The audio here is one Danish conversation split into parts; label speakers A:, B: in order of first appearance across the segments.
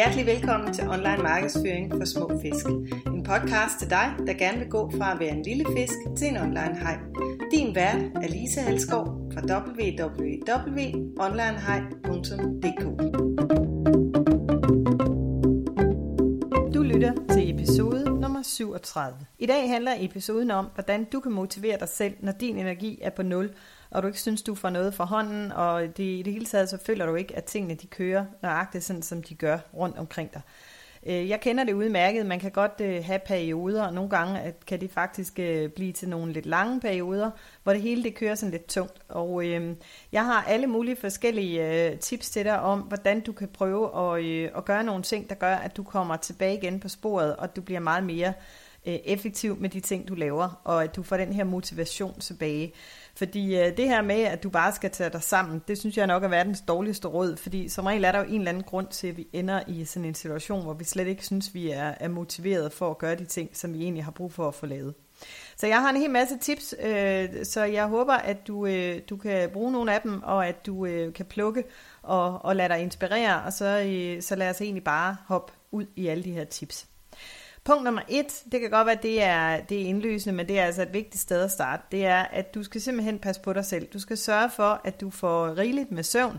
A: Hjertelig velkommen til Online Markedsføring for Små Fisk. En podcast til dig, der gerne vil gå fra at være en lille fisk til en online hej. Din vært er Lisa Halskov fra www.onlinehej.dk Du lytter til episode nummer 37. I dag handler episoden om, hvordan du kan motivere dig selv, når din energi er på nul, og du ikke synes, du får noget fra hånden, og det, i det hele taget så føler du ikke, at tingene de kører nøjagtigt sådan, som de gør rundt omkring dig. Øh, jeg kender det udmærket. Man kan godt øh, have perioder, og nogle gange kan det faktisk øh, blive til nogle lidt lange perioder, hvor det hele det kører sådan lidt tungt. Og øh, jeg har alle mulige forskellige øh, tips til dig om, hvordan du kan prøve at, øh, at gøre nogle ting, der gør, at du kommer tilbage igen på sporet, og du bliver meget mere øh, effektiv med de ting, du laver, og at du får den her motivation tilbage. Fordi øh, det her med, at du bare skal tage dig sammen, det synes jeg nok er verdens dårligste råd, fordi som regel er der jo en eller anden grund til, at vi ender i sådan en situation, hvor vi slet ikke synes, vi er, er motiveret for at gøre de ting, som vi egentlig har brug for at få lavet. Så jeg har en hel masse tips, øh, så jeg håber, at du, øh, du kan bruge nogle af dem, og at du øh, kan plukke og, og lade dig inspirere, og så, øh, så lad os egentlig bare hoppe ud i alle de her tips. Punkt nummer et, det kan godt være, at det er, det er indlysende, men det er altså et vigtigt sted at starte. Det er, at du skal simpelthen passe på dig selv. Du skal sørge for, at du får rigeligt med søvn.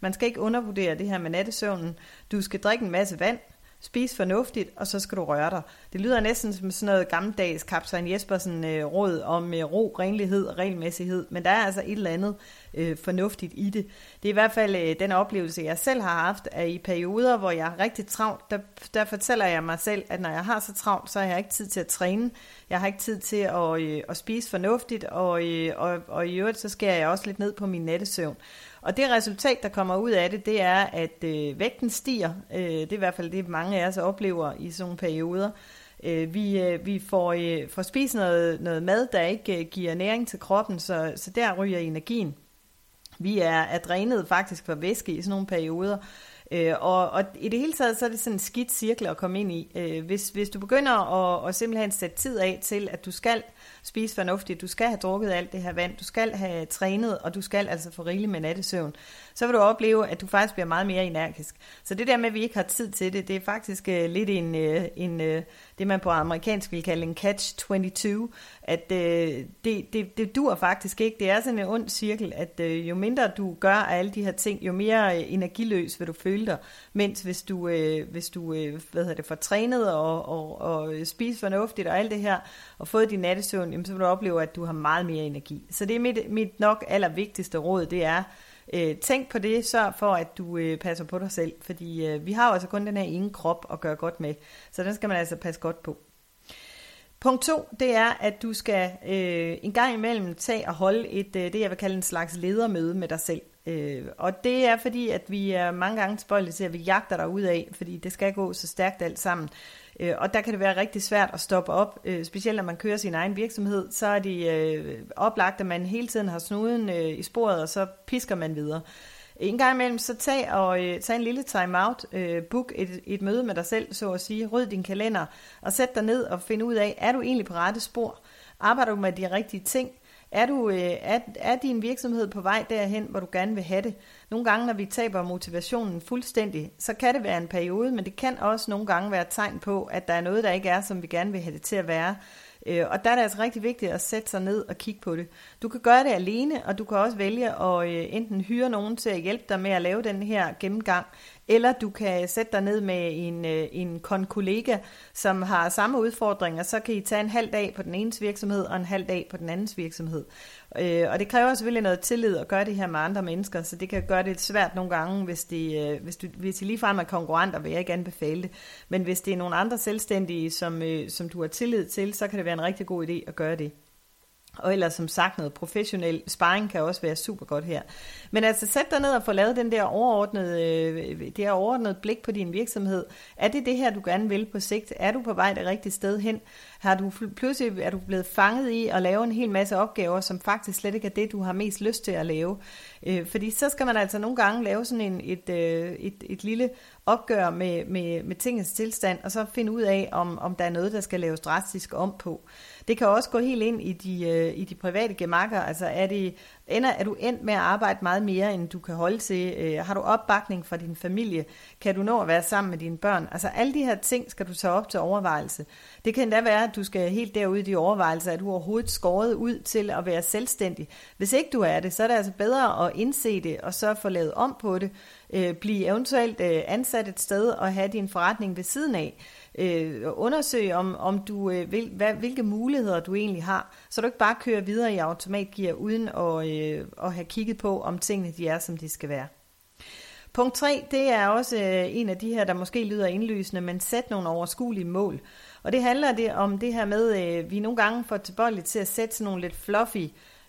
A: Man skal ikke undervurdere det her med nattesøvnen. Du skal drikke en masse vand. Spis fornuftigt, og så skal du røre dig. Det lyder næsten som sådan noget gammeldags Kaptajn Jespersen øh, råd om øh, ro, renlighed og regelmæssighed, men der er altså et eller andet øh, fornuftigt i det. Det er i hvert fald øh, den oplevelse, jeg selv har haft, at i perioder, hvor jeg er rigtig travlt, der, der fortæller jeg mig selv, at når jeg har så travlt, så har jeg ikke tid til at træne. Jeg har ikke tid til at, øh, at spise fornuftigt, og, øh, og, og i øvrigt så skærer jeg også lidt ned på min nattesøvn. Og det resultat, der kommer ud af det, det er, at øh, vægten stiger. Øh, det er i hvert fald det, mange af os oplever i sådan nogle perioder. Øh, vi, øh, vi får, øh, får spist noget, noget mad, der ikke øh, giver næring til kroppen, så, så der ryger energien. Vi er, er drænet faktisk for væske i sådan nogle perioder. Øh, og, og i det hele taget, så er det sådan en skidt cirkel at komme ind i. Øh, hvis, hvis du begynder at, at simpelthen sætte tid af til, at du skal spise fornuftigt, du skal have drukket alt det her vand, du skal have trænet, og du skal altså få rigeligt med nattesøvn, så vil du opleve, at du faktisk bliver meget mere energisk. Så det der med, at vi ikke har tid til det, det er faktisk øh, lidt en, uh, en øh, det man på amerikansk vil kalde en catch-22, at øh, det, det, det dur faktisk ikke. Det er sådan en ond cirkel, at øh, jo mindre du gør af alle de her ting, jo mere øh, energiløs vil du føle dig, mens hvis du, øh, hvis du øh, hvad hedder det, får trænet og, og, og øh, spise fornuftigt og alt det her, og fået din nattesøvn, jamen, så vil du opleve, at du har meget mere energi. Så det er mit, mit nok allervigtigste råd, det er, øh, tænk på det, sørg for, at du øh, passer på dig selv, fordi øh, vi har jo altså kun den her ene krop at gøre godt med, så den skal man altså passe godt på. Punkt to, det er, at du skal øh, en gang imellem tage og holde et, øh, det jeg vil kalde en slags ledermøde med dig selv. Øh, og det er fordi, at vi er mange gange tilbøjelige til, at vi jagter dig ud af, fordi det skal gå så stærkt alt sammen. Øh, og der kan det være rigtig svært at stoppe op, øh, specielt når man kører sin egen virksomhed, så er det øh, oplagt, at man hele tiden har snuden øh, i sporet, og så pisker man videre. En gang imellem, så tag, og, øh, tag en lille time-out, øh, book et, et møde med dig selv, så at sige, ryd din kalender, og sæt dig ned og find ud af, er du egentlig på rette spor? Arbejder du med de rigtige ting? Er, du, øh, er, er din virksomhed på vej derhen, hvor du gerne vil have det? Nogle gange, når vi taber motivationen fuldstændig, så kan det være en periode, men det kan også nogle gange være et tegn på, at der er noget, der ikke er, som vi gerne vil have det til at være. Øh, og der er det altså rigtig vigtigt at sætte sig ned og kigge på det. Du kan gøre det alene, og du kan også vælge at øh, enten hyre nogen til at hjælpe dig med at lave den her gennemgang, eller du kan sætte dig ned med en, øh, en kollega, som har samme udfordringer, så kan I tage en halv dag på den enes virksomhed og en halv dag på den andens virksomhed. Øh, og det kræver selvfølgelig noget tillid at gøre det her med andre mennesker, så det kan gøre det lidt svært nogle gange, hvis, det, øh, hvis, du, hvis I ligefrem er konkurrenter, vil jeg ikke anbefale det. Men hvis det er nogle andre selvstændige, som, øh, som du har tillid til, så kan det være en rigtig god idé at gøre det. Og ellers som sagt noget professionel sparring kan også være super godt her. Men altså sæt dig ned og få lavet den der overordnede, øh, det her overordnede blik på din virksomhed. Er det det her, du gerne vil på sigt? Er du på vej det rigtige sted hen? Har du pludselig er du blevet fanget i at lave en hel masse opgaver, som faktisk slet ikke er det, du har mest lyst til at lave? Øh, fordi så skal man altså nogle gange lave sådan en, et, øh, et, et lille opgør med, med, med tingens tilstand, og så finde ud af, om, om der er noget, der skal laves drastisk om på. Det kan også gå helt ind i de, øh, i de private gemakker. Altså er, det, ender, er du endt med at arbejde meget mere, end du kan holde til? Øh, har du opbakning fra din familie? Kan du nå at være sammen med dine børn? Altså alle de her ting skal du tage op til overvejelse. Det kan endda være, at du skal helt derud i de overvejelser, at du overhovedet skåret ud til at være selvstændig. Hvis ikke du er det, så er det altså bedre at indse det, og så få lavet om på det. Øh, blive eventuelt øh, ansat et sted og have din forretning ved siden af øh, undersøge, om, om du, øh, vil, hvad, hvilke muligheder du egentlig har, så du ikke bare kører videre i automatgear, uden at, øh, at have kigget på, om tingene de er, som de skal være. Punkt 3, det er også øh, en af de her, der måske lyder indlysende, men sæt nogle overskuelige mål. Og det handler det om det her med, øh, vi nogle gange får tilbøjeligt til at sætte sådan nogle lidt fluffy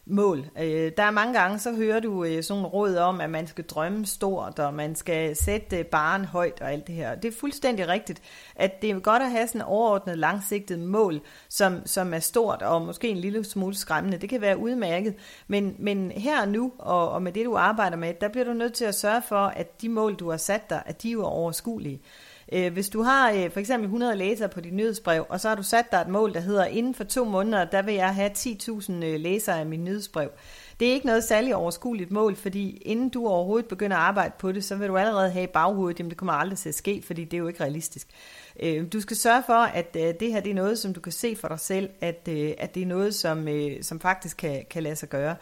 A: mål. Øh, der er mange gange, så hører du øh, sådan råd om, at man skal drømme stort, og man skal sætte øh, baren højt og alt det her. Det er fuldstændig rigtigt, at det er godt at have sådan et overordnet langsigtet mål, som, som er stort og måske en lille smule skræmmende. Det kan være udmærket, men, men her og nu, og, og med det du arbejder med, der bliver du nødt til at sørge for, at de mål, du har sat dig, at de er overskuelige. Øh, hvis du har øh, for eksempel 100 læsere på dit nyhedsbrev, og så har du sat dig et mål, der hedder, inden for to måneder, der vil jeg have 10.000 øh, læsere af min nyhedsbrev. Det er ikke noget særligt overskueligt mål, fordi inden du overhovedet begynder at arbejde på det, så vil du allerede have i baghovedet, jamen det kommer aldrig til at ske, fordi det er jo ikke realistisk. Øh, du skal sørge for, at øh, det her det er noget, som du kan se for dig selv, at, øh, at det er noget, som, som faktisk kan, kan lade sig gøre.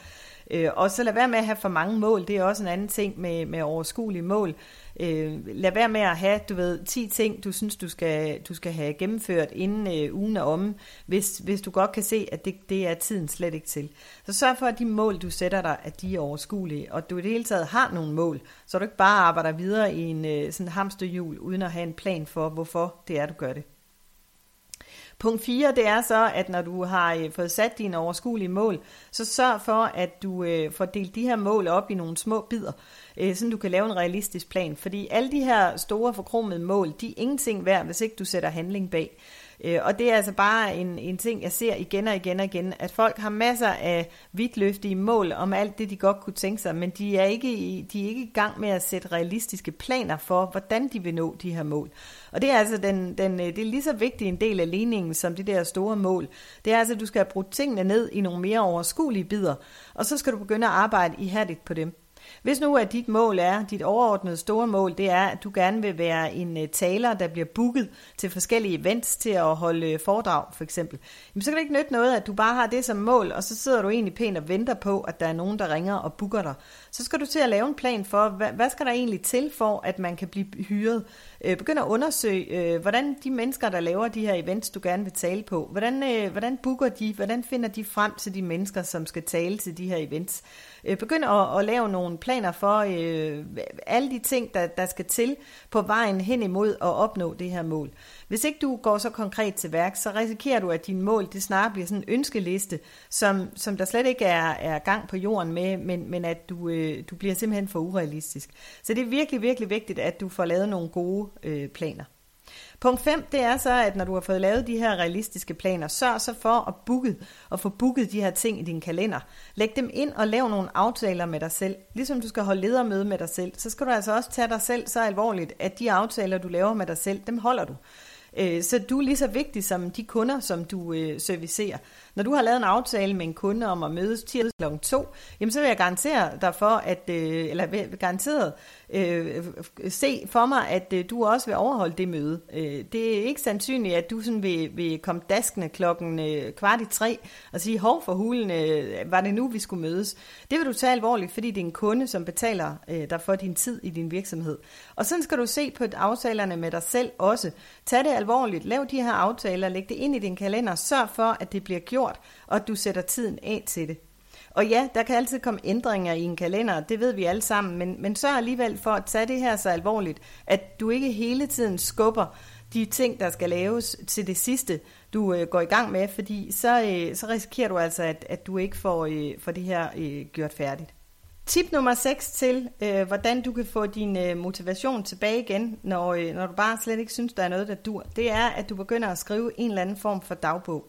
A: Øh, og så lad være med at have for mange mål, det er også en anden ting med, med overskuelige mål. Øh, lad være med at have, du ved, 10 ting, du synes, du skal, du skal have gennemført inden øh, ugen er om, hvis, hvis du godt kan se, at det, det er tiden slet ikke til. Så sørg for, at de mål, du sætter dig, at de er overskuelige, og du i det hele taget har nogle mål, så du ikke bare arbejder videre i en øh, sådan hamsterhjul, uden at have en plan for, hvorfor det er, du gør det. Punkt 4, det er så, at når du har øh, fået sat dine overskuelige mål, så sørg for, at du øh, får delt de her mål op i nogle små bidder, øh, så du kan lave en realistisk plan. Fordi alle de her store forkromede mål, de er ingenting værd, hvis ikke du sætter handling bag. Øh, og det er altså bare en, en ting, jeg ser igen og igen og igen, at folk har masser af vidtløftige mål om alt det, de godt kunne tænke sig, men de er ikke i, de er ikke i gang med at sætte realistiske planer for, hvordan de vil nå de her mål. Og det er altså den, den, øh, det er lige så vigtig en del af ligningen som de der store mål. Det er altså, at du skal bruge tingene ned i nogle mere overskuelige bidder, og så skal du begynde at arbejde ihærdigt på dem. Hvis nu at dit mål er, dit overordnede store mål, det er, at du gerne vil være en øh, taler, der bliver booket til forskellige events til at holde øh, foredrag, for eksempel, jamen, så kan det ikke nytte noget, at du bare har det som mål, og så sidder du egentlig pænt og venter på, at der er nogen, der ringer og booker dig. Så skal du til at lave en plan for, hvad, hvad skal der egentlig til for, at man kan blive hyret? Øh, begynd at undersøge, øh, hvordan de mennesker, der laver de her events, du gerne vil tale på, hvordan, øh, hvordan booker de, hvordan finder de frem til de mennesker, som skal tale til de her events? Øh, begynd at, at lave nogle planer for øh, alle de ting, der, der skal til på vejen hen imod at opnå det her mål. Hvis ikke du går så konkret til værk, så risikerer du, at dine mål det snart bliver sådan en ønskeliste, som, som der slet ikke er, er gang på jorden med, men, men at du, øh, du bliver simpelthen for urealistisk. Så det er virkelig, virkelig vigtigt, at du får lavet nogle gode øh, planer. Punkt 5, det er så, at når du har fået lavet de her realistiske planer, sørg så for at booke og få booket de her ting i din kalender. Læg dem ind og lav nogle aftaler med dig selv. Ligesom du skal holde ledermøde med dig selv, så skal du altså også tage dig selv så alvorligt, at de aftaler, du laver med dig selv, dem holder du. Øh, så du er lige så vigtig som de kunder, som du øh, servicerer. Når du har lavet en aftale med en kunde om at mødes tirsdag kl. 2, jamen så vil jeg garantere dig for, at, øh, eller garanteret øh, se for mig, at øh, du også vil overholde det møde. Øh, det er ikke sandsynligt, at du sådan vil, vil komme daskende klokken øh, kvart i tre og sige, hov for hulen, øh, var det nu, vi skulle mødes? Det vil du tage alvorligt, fordi det er en kunde, som betaler øh, dig for din tid i din virksomhed. Og sådan skal du se på aftalerne med dig selv også. Tag det alvorligt, lav de her aftaler, læg det ind i din kalender, sørg for, at det bliver gjort, og at du sætter tiden af til det. Og ja, der kan altid komme ændringer i en kalender, det ved vi alle sammen, men, men sørg alligevel for at tage det her så alvorligt, at du ikke hele tiden skubber de ting, der skal laves til det sidste, du øh, går i gang med, fordi så, øh, så risikerer du altså, at, at du ikke får, øh, får det her øh, gjort færdigt. Tip nummer 6 til, øh, hvordan du kan få din øh, motivation tilbage igen, når, øh, når du bare slet ikke synes, der er noget, der dur, det er, at du begynder at skrive en eller anden form for dagbog.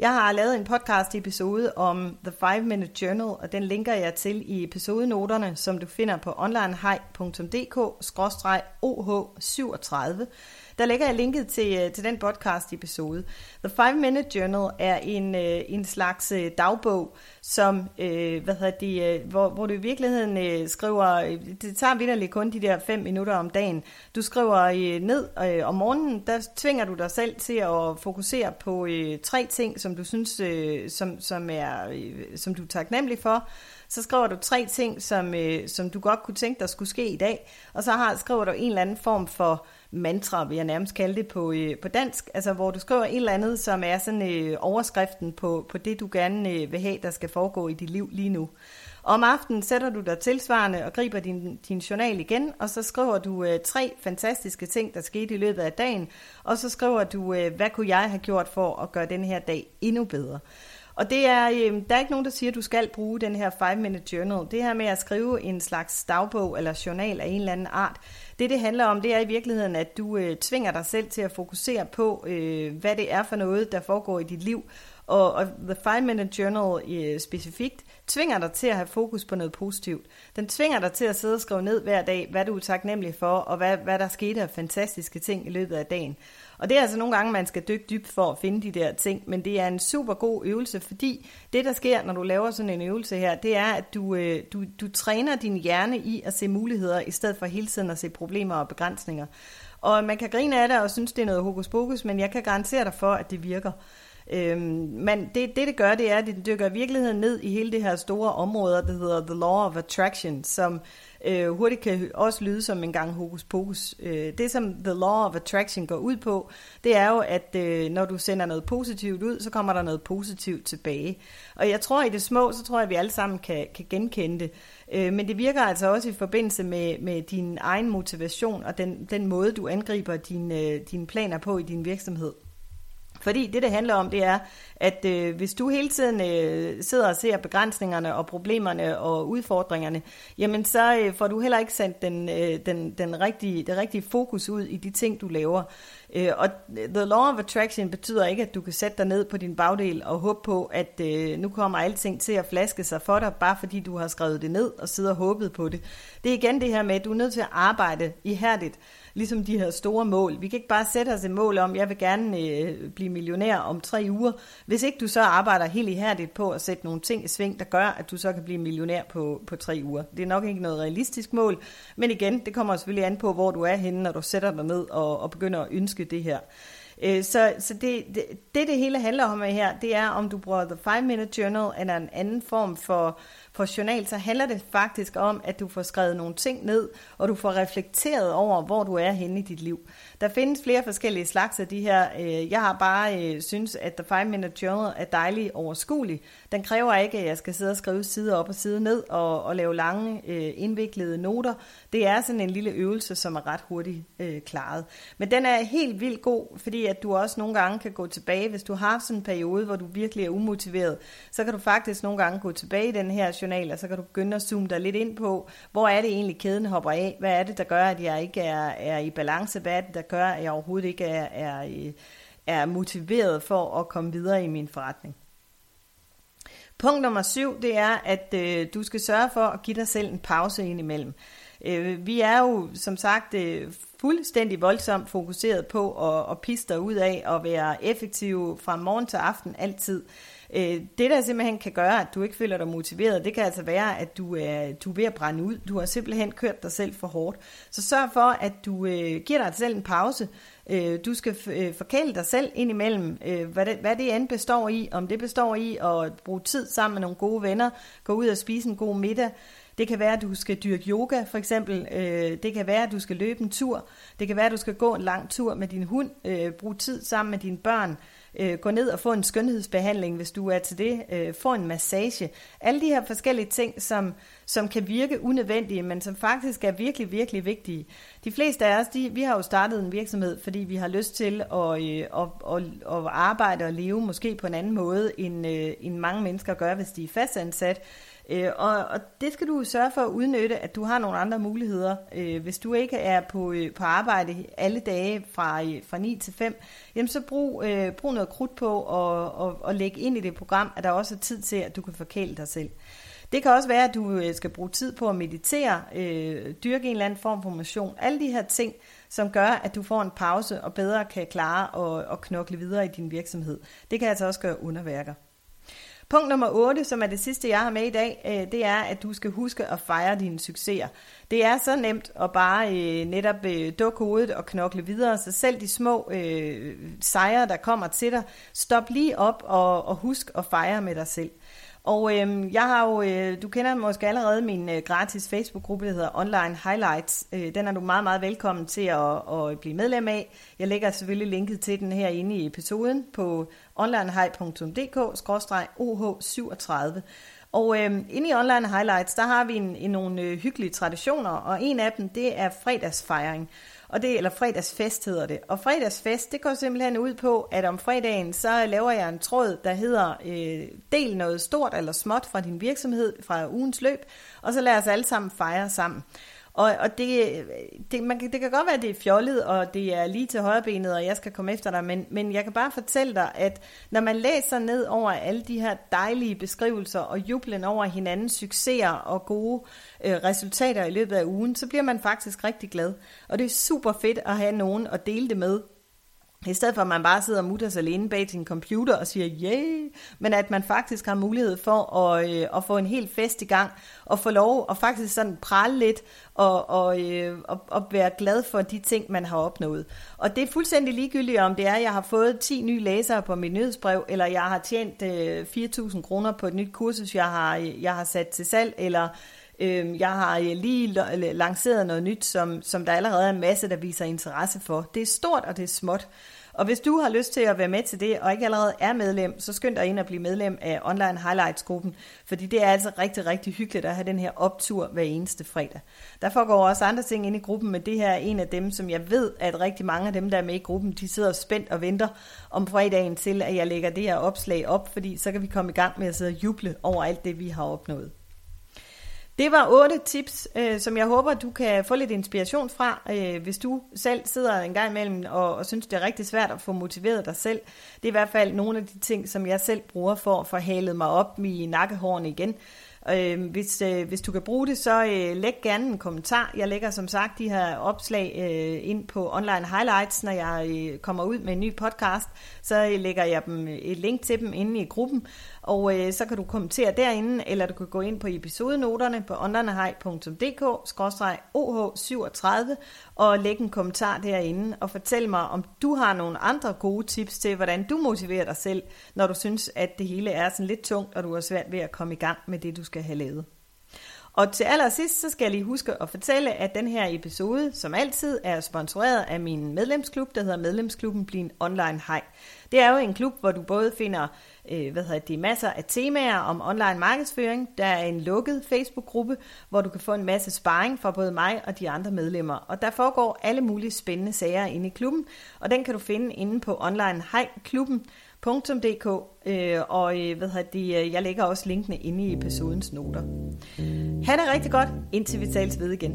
A: Jeg har lavet en podcast episode om The 5 Minute Journal, og den linker jeg til i episodenoterne, som du finder på onlinehej.dk-oh37. Der lægger jeg linket til, øh, til den podcast episode. The 5 Minute Journal er en, øh, en slags øh, dagbog, som, hvad hedder det, hvor, hvor du i virkeligheden skriver, det tager vidderligt kun de der 5 minutter om dagen. Du skriver ned om morgenen, der tvinger du dig selv til at fokusere på tre ting, som du synes, som, som, er, som du er taknemmelig for. Så skriver du tre ting, som, øh, som du godt kunne tænke, dig skulle ske i dag. Og så har, skriver du en eller anden form for mantra, vil jeg nærmest kalde det på, øh, på dansk, altså hvor du skriver et eller andet, som er sådan øh, overskriften på, på det, du gerne øh, vil have, der skal foregå i dit liv lige nu. Om aftenen sætter du dig tilsvarende og griber din, din journal igen, og så skriver du øh, tre fantastiske ting, der skete i løbet af dagen, og så skriver du, øh, hvad kunne jeg have gjort for at gøre den her dag endnu bedre. Og det er, øh, der er ikke nogen, der siger, at du skal bruge den her 5-minute journal. Det her med at skrive en slags dagbog eller journal af en eller anden art, det det handler om, det er i virkeligheden, at du øh, tvinger dig selv til at fokusere på, øh, hvad det er for noget, der foregår i dit liv. Og, og The 5 Minute Journal øh, specifikt tvinger dig til at have fokus på noget positivt. Den tvinger dig til at sidde og skrive ned hver dag, hvad du er taknemmelig for, og hvad, hvad der skete af fantastiske ting i løbet af dagen. Og det er altså nogle gange, man skal dykke dybt for at finde de der ting, men det er en super god øvelse, fordi det, der sker, når du laver sådan en øvelse her, det er, at du, øh, du, du træner din hjerne i at se muligheder, i stedet for hele tiden at se problemer og begrænsninger. Og man kan grine af det og synes, det er noget hokus pokus, men jeg kan garantere dig for, at det virker. Øhm, men det, det, det gør, det er, at det dykker virkeligheden ned i hele det her store område, der hedder The Law of Attraction, som øh, hurtigt kan også lyde som en gang hokus pokus. Øh, det, som The Law of Attraction går ud på, det er jo, at øh, når du sender noget positivt ud, så kommer der noget positivt tilbage. Og jeg tror i det små, så tror jeg, at vi alle sammen kan, kan genkende det. Øh, men det virker altså også i forbindelse med, med din egen motivation og den, den måde, du angriber dine, øh, dine planer på i din virksomhed. Fordi det, det handler om, det er, at øh, hvis du hele tiden øh, sidder og ser begrænsningerne og problemerne og udfordringerne, jamen så øh, får du heller ikke sendt den, øh, den, den rigtige, det rigtige fokus ud i de ting, du laver. Øh, og The Law of Attraction betyder ikke, at du kan sætte dig ned på din bagdel og håbe på, at øh, nu kommer alting til at flaske sig for dig, bare fordi du har skrevet det ned og sidder og håbet på det. Det er igen det her med, at du er nødt til at arbejde ihærdigt ligesom de her store mål. Vi kan ikke bare sætte os et mål om, jeg vil gerne øh, blive millionær om tre uger, hvis ikke du så arbejder helt ihærdigt på at sætte nogle ting i sving, der gør, at du så kan blive millionær på, på tre uger. Det er nok ikke noget realistisk mål, men igen, det kommer selvfølgelig an på, hvor du er henne, når du sætter dig ned og, og begynder at ønske det her. Øh, så, så det, det, det, det hele handler om her, det er, om du bruger The 5 Minute Journal eller en anden form for, for journal, så handler det faktisk om, at du får skrevet nogle ting ned, og du får reflekteret over, hvor du er henne i dit liv. Der findes flere forskellige slags af de her. Øh, jeg har bare øh, synes, at The 5 Minute Journal er dejlig overskuelig. Den kræver ikke, at jeg skal sidde og skrive side op og side ned og, og lave lange, øh, indviklede noter. Det er sådan en lille øvelse, som er ret hurtigt øh, klaret. Men den er helt vildt god, fordi at du også nogle gange kan gå tilbage, hvis du har sådan en periode, hvor du virkelig er umotiveret, så kan du faktisk nogle gange gå tilbage i den her journal, og så kan du begynde at zoome dig lidt ind på, hvor er det egentlig kæden hopper af? Hvad er det, der gør, at jeg ikke er, er i balance? Hvad er det, der gør, at jeg overhovedet ikke er, er, er motiveret for at komme videre i min forretning? Punkt nummer syv, det er, at øh, du skal sørge for at give dig selv en pause indimellem. Øh, vi er jo som sagt øh, fuldstændig voldsomt fokuseret på at, at piste ud af og være effektive fra morgen til aften altid. Øh, det, der simpelthen kan gøre, at du ikke føler dig motiveret, det kan altså være, at du er, du er ved at brænde ud. Du har simpelthen kørt dig selv for hårdt. Så sørg for, at du øh, giver dig selv en pause. Øh, du skal øh, forkæle dig selv indimellem, øh, hvad, det, hvad det end består i. Om det består i at bruge tid sammen med nogle gode venner, gå ud og spise en god middag, det kan være, at du skal dyrke yoga, for eksempel. Øh, det kan være, at du skal løbe en tur. Det kan være, at du skal gå en lang tur med din hund. Øh, bruge tid sammen med dine børn. Øh, gå ned og få en skønhedsbehandling, hvis du er til det. Øh, få en massage. Alle de her forskellige ting, som, som kan virke unødvendige, men som faktisk er virkelig, virkelig vigtige. De fleste af os, de, vi har jo startet en virksomhed, fordi vi har lyst til at, øh, at, at, at arbejde og leve måske på en anden måde, end, øh, end mange mennesker gør, hvis de er fastansat. Øh, og, og det skal du sørge for at udnytte, at du har nogle andre muligheder. Øh, hvis du ikke er på, øh, på arbejde alle dage fra, øh, fra 9 til 5, jamen så brug, øh, brug noget krudt på og, og, og læg ind i det program, at der også er tid til, at du kan forkæle dig selv. Det kan også være, at du øh, skal bruge tid på at meditere, øh, dyrke en eller anden form for motion. Alle de her ting, som gør, at du får en pause og bedre kan klare at, at knokle videre i din virksomhed. Det kan altså også gøre underværker. Punkt nummer 8, som er det sidste, jeg har med i dag, øh, det er, at du skal huske at fejre dine succeser. Det er så nemt at bare øh, netop øh, dukke hovedet og knokle videre, så selv de små øh, sejre, der kommer til dig, stop lige op og, og husk at fejre med dig selv. Og øh, jeg har jo, øh, du kender måske allerede min øh, gratis Facebook-gruppe, der hedder Online Highlights. Øh, den er du meget, meget velkommen til at, at blive medlem af. Jeg lægger selvfølgelig linket til den her inde i episoden på onlinehigh.dk-oh37. Og øh, inde i Online Highlights, der har vi en, en nogle øh, hyggelige traditioner, og en af dem, det er fredagsfejring. Og det, eller fredagsfest hedder det. Og fredagsfest, det går simpelthen ud på, at om fredagen, så laver jeg en tråd, der hedder øh, del noget stort eller småt fra din virksomhed fra ugens løb, og så lad os alle sammen fejre sammen. Og, og det, det, man, det kan godt være, at det er fjollet, og det er lige til højrebenet, og jeg skal komme efter dig, men, men jeg kan bare fortælle dig, at når man læser ned over alle de her dejlige beskrivelser og jublen over hinandens succeser og gode øh, resultater i løbet af ugen, så bliver man faktisk rigtig glad. Og det er super fedt at have nogen at dele det med, i stedet for at man bare sidder og mutter sig alene bag sin computer og siger, yeah, men at man faktisk har mulighed for at, øh, at få en hel fest i gang, og få lov at faktisk sådan prale lidt, og, og, øh, og, og være glad for de ting, man har opnået. Og det er fuldstændig ligegyldigt, om det er, at jeg har fået 10 nye læsere på mit nyhedsbrev, eller jeg har tjent øh, 4.000 kroner på et nyt kursus, jeg har, jeg har sat til salg, eller Øh, jeg har øh, lige lanceret noget nyt, som, som der allerede er en masse, der viser interesse for. Det er stort, og det er småt. Og hvis du har lyst til at være med til det, og ikke allerede er medlem, så skynd dig ind og blive medlem af Online Highlights-gruppen, fordi det er altså rigtig, rigtig hyggeligt at have den her optur hver eneste fredag. Der foregår også andre ting inde i gruppen, men det her er en af dem, som jeg ved, at rigtig mange af dem, der er med i gruppen, de sidder spændt og venter om fredagen til, at jeg lægger det her opslag op, fordi så kan vi komme i gang med at sidde og juble over alt det, vi har opnået. Det var otte tips, øh, som jeg håber, du kan få lidt inspiration fra, øh, hvis du selv sidder en gang imellem og, og synes, det er rigtig svært at få motiveret dig selv. Det er i hvert fald nogle af de ting, som jeg selv bruger for at få halet mig op i nakkehårene igen. Øh, hvis, øh, hvis du kan bruge det, så øh, læg gerne en kommentar. Jeg lægger som sagt de her opslag øh, ind på Online Highlights, når jeg øh, kommer ud med en ny podcast. Så øh, lægger jeg dem et link til dem inde i gruppen. Og øh, så kan du kommentere derinde, eller du kan gå ind på episodenoterne på onlinehej.dk-oh37 og lægge en kommentar derinde og fortæl mig, om du har nogle andre gode tips til, hvordan du motiverer dig selv, når du synes, at det hele er sådan lidt tungt, og du er svært ved at komme i gang med det, du skal have lavet. Og til allersidst, så skal jeg lige huske at fortælle, at den her episode, som altid, er sponsoreret af min medlemsklub, der hedder Medlemsklubben Bliv en Online Hej. Det er jo en klub, hvor du både finder øh, hvad hedder det, masser af temaer om online markedsføring. Der er en lukket Facebook-gruppe, hvor du kan få en masse sparring fra både mig og de andre medlemmer. Og der foregår alle mulige spændende sager inde i klubben, og den kan du finde inde på online klubben onlinehejklubben.dk øh, og øh, hvad hedder det, øh, jeg lægger også linkene inde i episodens noter. Ha' det rigtig godt, indtil vi tales ved igen.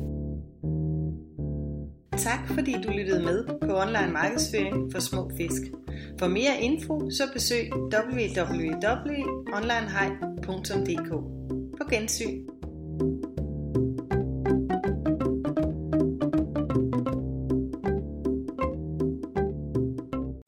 A: Tak fordi du lyttede med på online markedsføring for små fisk. For mere info så besøg www.onlinehej.dk. På gensyn.